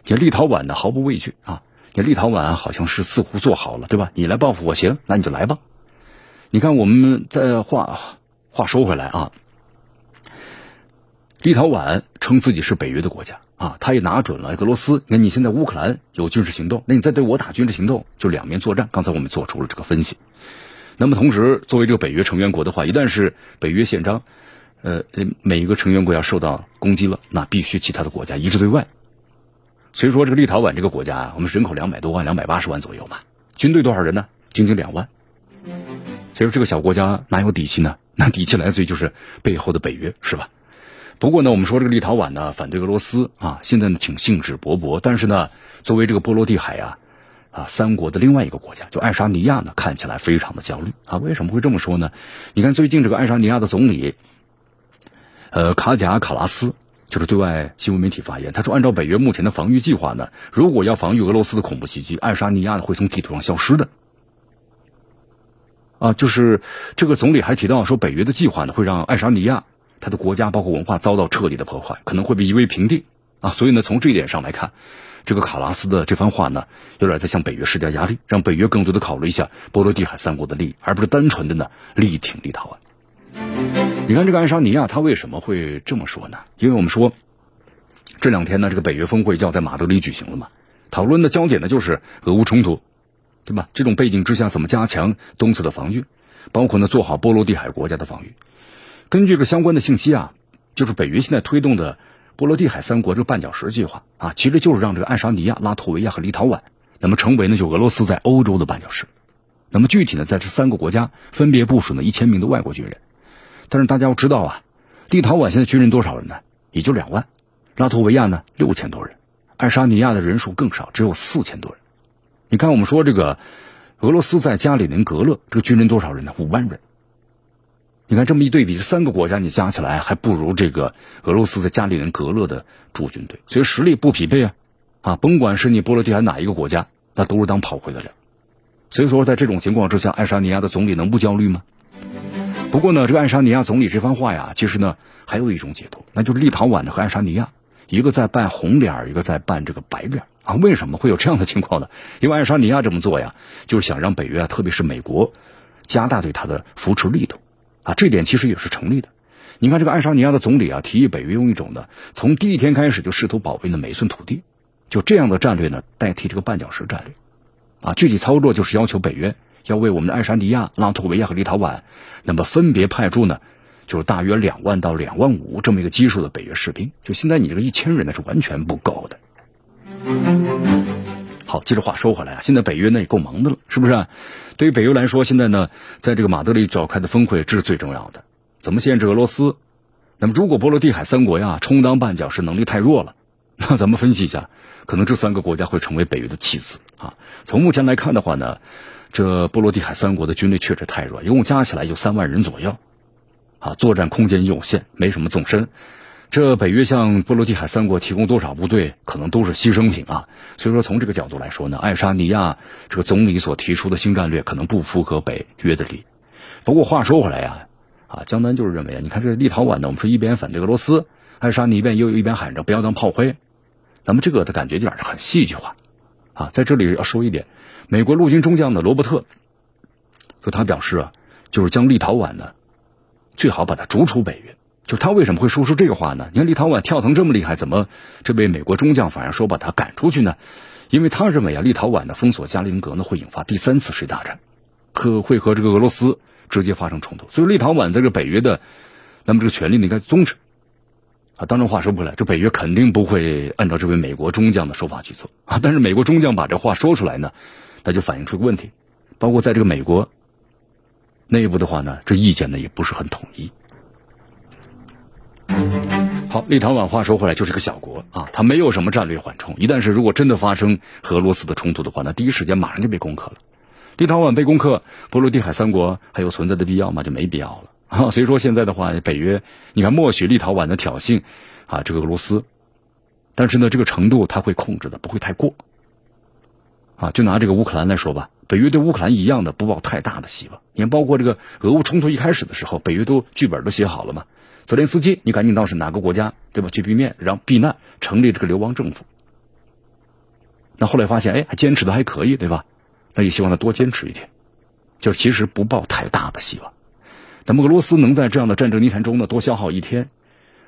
你立陶宛呢毫不畏惧啊！你立陶宛好像是似乎做好了，对吧？你来报复我行，那你就来吧。你看，我们再话话说回来啊，立陶宛称自己是北约的国家啊，他也拿准了俄罗斯。那，你现在乌克兰有军事行动，那你再对我打军事行动，就两面作战。刚才我们做出了这个分析。那么同时，作为这个北约成员国的话，一旦是北约宪章，呃，每一个成员国要受到攻击了，那必须其他的国家一致对外。所以说，这个立陶宛这个国家啊，我们人口两百多万，两百八十万左右吧，军队多少人呢？仅仅两万。所以说，这个小国家哪有底气呢？那底气来自于就是背后的北约，是吧？不过呢，我们说这个立陶宛呢反对俄罗斯啊，现在呢挺兴致勃勃。但是呢，作为这个波罗的海啊啊三国的另外一个国家，就爱沙尼亚呢，看起来非常的焦虑啊。为什么会这么说呢？你看最近这个爱沙尼亚的总理，呃卡贾卡拉斯就是对外新闻媒体发言，他说按照北约目前的防御计划呢，如果要防御俄罗斯的恐怖袭击，爱沙尼亚呢会从地图上消失的。啊，就是这个总理还提到说，北约的计划呢会让爱沙尼亚。他的国家包括文化遭到彻底的破坏，可能会被夷为平地啊！所以呢，从这一点上来看，这个卡拉斯的这番话呢，有点在向北约施加压力，让北约更多的考虑一下波罗的海三国的利益，而不是单纯的呢力挺立陶宛。你看这个爱沙尼亚，他为什么会这么说呢？因为我们说这两天呢，这个北约峰会就要在马德里举行了嘛，讨论的焦点呢就是俄乌冲突，对吧？这种背景之下，怎么加强东侧的防御，包括呢做好波罗的海国家的防御。根据这相关的信息啊，就是北约现在推动的波罗的海三国这个绊脚石计划啊，其实就是让这个爱沙尼亚、拉脱维亚和立陶宛，那么成为呢就俄罗斯在欧洲的绊脚石。那么具体呢，在这三个国家分别部署呢一千名的外国军人。但是大家要知道啊，立陶宛现在军人多少人呢？也就两万。拉脱维亚呢六千多人，爱沙尼亚的人数更少，只有四千多人。你看，我们说这个俄罗斯在加里宁格勒这个军人多少人呢？五万人。你看这么一对比，这三个国家你加起来还不如这个俄罗斯在加里宁格勒的驻军队，所以实力不匹配啊！啊，甭管是你波罗的海哪一个国家，那都是当炮灰的了。所以说，在这种情况之下，爱沙尼亚的总理能不焦虑吗？不过呢，这个爱沙尼亚总理这番话呀，其实呢还有一种解读，那就是立陶宛和爱沙尼亚一个在扮红脸，一个在扮这个白脸啊。为什么会有这样的情况呢？因为爱沙尼亚这么做呀，就是想让北约啊，特别是美国加大对他的扶持力度。啊，这点其实也是成立的。你看，这个爱沙尼亚的总理啊，提议北约用一种呢，从第一天开始就试图保卫的每一寸土地，就这样的战略呢，代替这个绊脚石战略。啊，具体操作就是要求北约要为我们的爱沙尼亚、拉脱维亚和立陶宛，那么分别派驻呢，就是大约两万到两万五这么一个基数的北约士兵。就现在你这个一千人那是完全不够的。好，接着话说回来啊，现在北约呢也够忙的了，是不是？对于北约来说，现在呢，在这个马德里召开的峰会，这是最重要的。怎么限制俄罗斯？那么，如果波罗的海三国呀充当绊脚石能力太弱了，那咱们分析一下，可能这三个国家会成为北约的弃子啊。从目前来看的话呢，这波罗的海三国的军力确实太弱，一共加起来就三万人左右，啊，作战空间有限，没什么纵深。这北约向波罗的海三国提供多少部队，可能都是牺牲品啊。所以说，从这个角度来说呢，爱沙尼亚这个总理所提出的新战略可能不符合北约的利益。不过话说回来呀，啊，江南就是认为啊，你看这立陶宛呢，我们说一边反对俄罗斯，爱沙尼亚又一边喊着不要当炮灰，那么这个的感觉有点是很戏剧化啊。在这里要说一点，美国陆军中将的罗伯特，说他表示啊，就是将立陶宛呢，最好把它逐出北约。就他为什么会说出这个话呢？你看立陶宛跳腾这么厉害，怎么这位美国中将反而说把他赶出去呢？因为他认为啊，立陶宛的封锁加林格呢会引发第三次世界大战，和会和这个俄罗斯直接发生冲突。所以立陶宛在这北约的，那么这个权力呢应该终止。啊，当然话说回来，这北约肯定不会按照这位美国中将的说法去做啊。但是美国中将把这话说出来呢，那就反映出个问题，包括在这个美国内部的话呢，这意见呢也不是很统一。好，立陶宛话说回来就是个小国啊，它没有什么战略缓冲。一旦是如果真的发生俄罗斯的冲突的话，那第一时间马上就被攻克了。立陶宛被攻克，波罗的海三国还有存在的必要吗？就没必要了啊。所以说现在的话，北约你看默许立陶宛的挑衅啊，这个俄罗斯，但是呢，这个程度他会控制的，不会太过啊。就拿这个乌克兰来说吧，北约对乌克兰一样的不抱太大的希望。你看，包括这个俄乌冲突一开始的时候，北约都剧本都写好了嘛。泽连斯基，你赶紧到是哪个国家，对吧？去避面，然后避难，成立这个流亡政府。那后来发现，哎，还坚持的还可以，对吧？那也希望他多坚持一天，就是其实不抱太大的希望。那么俄罗斯能在这样的战争泥潭中呢多消耗一天，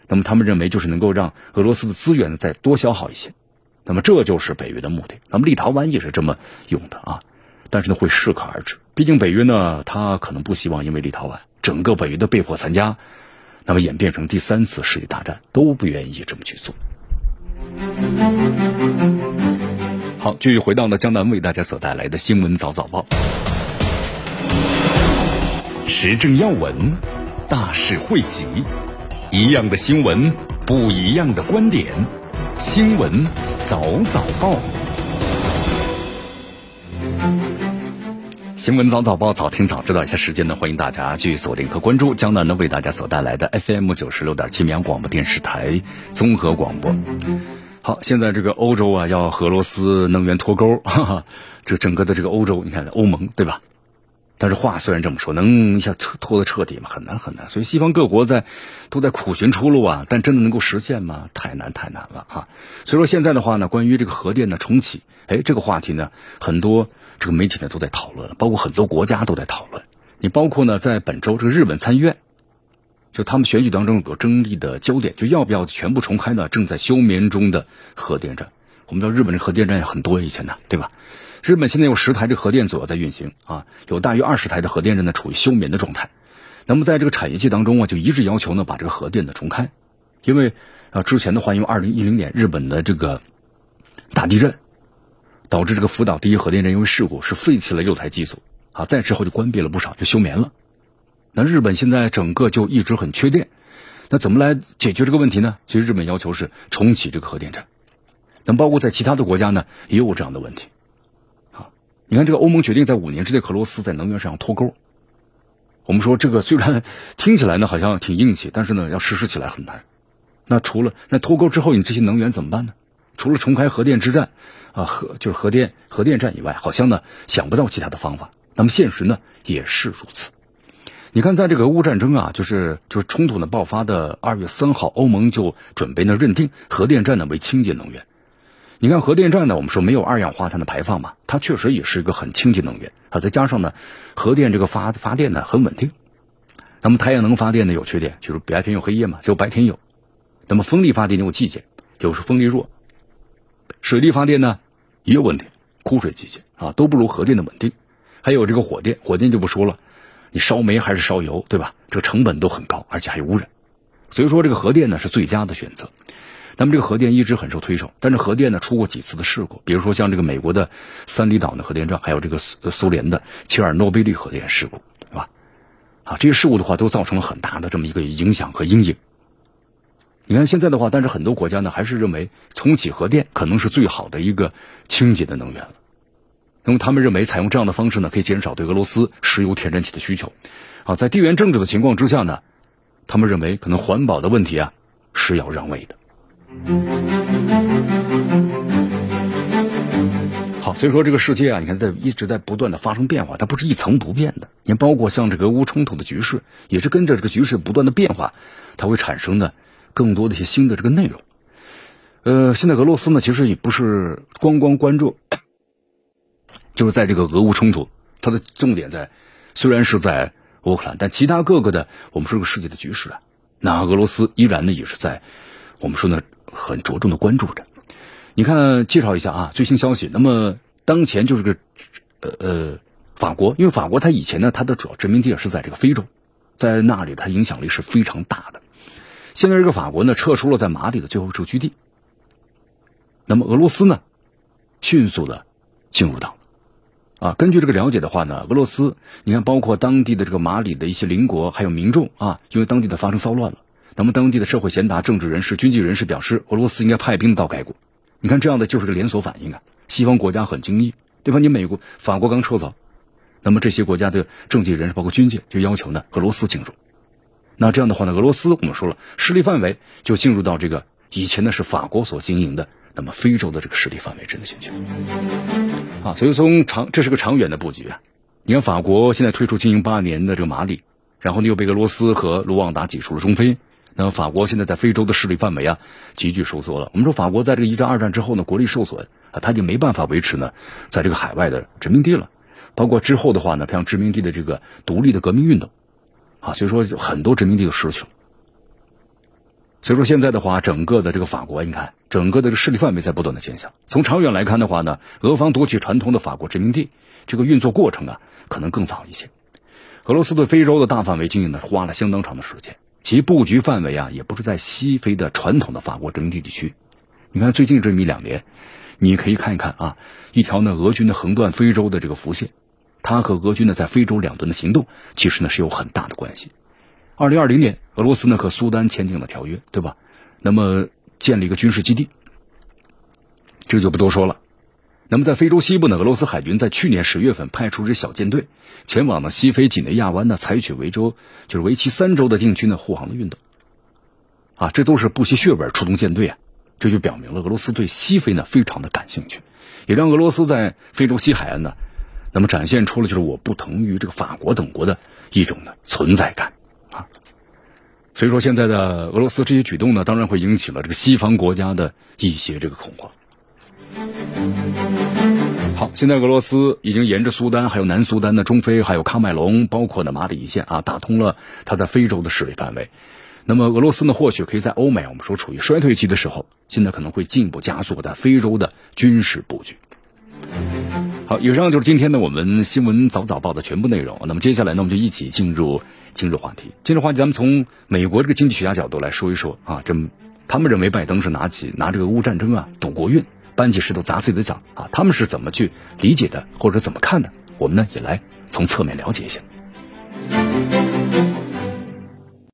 那么他们认为就是能够让俄罗斯的资源呢再多消耗一些，那么这就是北约的目的。那么立陶宛也是这么用的啊，但是呢会适可而止。毕竟北约呢，他可能不希望因为立陶宛整个北约的被迫参加。那么演变成第三次世界大战都不愿意这么去做。好，继续回到呢江南为大家所带来的新闻早早报，时政要闻，大事汇集，一样的新闻，不一样的观点。新闻早早报，新闻早早报，早听早知道。一下时间呢，欢迎大家继续锁定和关注江南呢为大家所带来的 FM 九十六点七绵阳广播电视台综合广播。好，现在这个欧洲啊，要和俄罗斯能源脱钩，哈哈，这整个的这个欧洲，你看欧盟对吧？但是话虽然这么说，能一下彻拖得彻底吗？很难很难。所以西方各国在都在苦寻出路啊，但真的能够实现吗？太难太难了啊！所以说现在的话呢，关于这个核电的重启，哎，这个话题呢，很多这个媒体呢都在讨论，包括很多国家都在讨论。你包括呢，在本周这个日本参议院，就他们选举当中有个争议的焦点，就要不要全部重开呢？正在休眠中的核电站，我们知道日本这核电站也很多以前呢，对吧？日本现在有十台这核电左右在运行啊，有大约二十台的核电站呢处于休眠的状态。那么在这个产业界当中啊，就一致要求呢把这个核电的重开，因为啊之前的话，因为二零一零年日本的这个大地震，导致这个福岛第一核电站因为事故是废弃了六台机组啊，再之后就关闭了不少，就休眠了。那日本现在整个就一直很缺电，那怎么来解决这个问题呢？其实日本要求是重启这个核电站，那包括在其他的国家呢也有这样的问题。你看，这个欧盟决定在五年之内和俄罗斯在能源上脱钩。我们说这个虽然听起来呢好像挺硬气，但是呢要实施起来很难。那除了那脱钩之后，你这些能源怎么办呢？除了重开核电之战啊核就是核电核电站以外，好像呢想不到其他的方法。那么现实呢也是如此。你看，在这个俄乌战争啊，就是就是冲突呢爆发的二月三号，欧盟就准备呢认定核电站呢为清洁能源。你看核电站呢，我们说没有二氧化碳的排放嘛，它确实也是一个很清洁能源啊。再加上呢，核电这个发发电呢很稳定。那么太阳能发电呢有缺点，就是白天有黑夜嘛，只有白天有。那么风力发电有季节，有时风力弱。水力发电呢也有问题，枯水季节啊都不如核电的稳定。还有这个火电，火电就不说了，你烧煤还是烧油，对吧？这个成本都很高，而且还有污染。所以说这个核电呢是最佳的选择。那么这个核电一直很受推崇，但是核电呢出过几次的事故，比如说像这个美国的三里岛的核电站，还有这个苏苏联的切尔诺贝利核电事故，对吧？啊，这些事故的话都造成了很大的这么一个影响和阴影。你看现在的话，但是很多国家呢还是认为重启核电可能是最好的一个清洁的能源了。那么他们认为采用这样的方式呢，可以减少对俄罗斯石油天然气的需求。啊，在地缘政治的情况之下呢，他们认为可能环保的问题啊是要让位的。好，所以说这个世界啊，你看在一直在不断的发生变化，它不是一成不变的。你，包括像这个俄乌冲突的局势，也是跟着这个局势不断的变化，它会产生的更多的一些新的这个内容。呃，现在俄罗斯呢，其实也不是光光关注，就是在这个俄乌冲突，它的重点在虽然是在乌克兰，但其他各个的我们说这个世界的局势啊，那俄罗斯依然呢也是在我们说呢。很着重的关注着，你看，介绍一下啊，最新消息。那么，当前就是个，呃呃，法国，因为法国它以前呢，它的主要殖民地是在这个非洲，在那里它影响力是非常大的。现在这个法国呢，撤出了在马里的最后驻据地。那么俄罗斯呢，迅速的进入到，啊，根据这个了解的话呢，俄罗斯，你看，包括当地的这个马里的一些邻国还有民众啊，因为当地的发生骚乱了。那么，当地的社会贤达、政治人士、军纪人士表示，俄罗斯应该派兵到该国。你看，这样的就是个连锁反应啊！西方国家很惊异，对吧？你美国、法国刚撤走，那么这些国家的政界人士，包括军界，就要求呢俄罗斯进入。那这样的话呢，俄罗斯我们说了，势力范围就进入到这个以前呢是法国所经营的那么非洲的这个势力范围之内进去。啊，所以从长这是个长远的布局啊！你看，法国现在退出经营八年的这个马里，然后呢又被俄罗斯和卢旺达挤出了中非。那么法国现在在非洲的势力范围啊，急剧收缩了。我们说法国在这个一战、二战之后呢，国力受损啊，他就没办法维持呢，在这个海外的殖民地了。包括之后的话呢，像殖民地的这个独立的革命运动，啊，所以说很多殖民地都失去了。所以说现在的话，整个的这个法国，你看整个的这势力范围在不断的减小。从长远来看的话呢，俄方夺取传统的法国殖民地，这个运作过程啊，可能更早一些。俄罗斯对非洲的大范围经营呢，花了相当长的时间。其布局范围啊，也不是在西非的传统的法国殖民地地区。你看最近这么一两年，你可以看一看啊，一条呢俄军的横断非洲的这个伏线，它和俄军呢在非洲两端的行动，其实呢是有很大的关系。二零二零年，俄罗斯呢和苏丹签订了条约，对吧？那么建立一个军事基地，这就不多说了。那么在非洲西部呢，俄罗斯海军在去年十月份派出支小舰队前往呢西非几内亚湾呢，采取维州就是为期三周的禁区呢护航的运动。啊，这都是不惜血本出动舰队啊，这就表明了俄罗斯对西非呢非常的感兴趣，也让俄罗斯在非洲西海岸呢，那么展现出了就是我不同于这个法国等国的一种的存在感啊。所以说现在的俄罗斯这些举动呢，当然会引起了这个西方国家的一些这个恐慌。好，现在俄罗斯已经沿着苏丹、还有南苏丹的中非、还有喀麦隆，包括呢马里一线啊，打通了它在非洲的势力范围。那么俄罗斯呢，或许可以在欧美我们说处于衰退期的时候，现在可能会进一步加速在非洲的军事布局。好，以上就是今天的我们新闻早早报的全部内容。那么接下来呢，我们就一起进入今日话题。今日话题，咱们从美国这个经济学家角度来说一说啊，这他们认为拜登是拿起拿这个乌战争啊赌国运。搬起石头砸自己的脚啊他们是怎么去理解的或者怎么看的我们呢也来从侧面了解一下。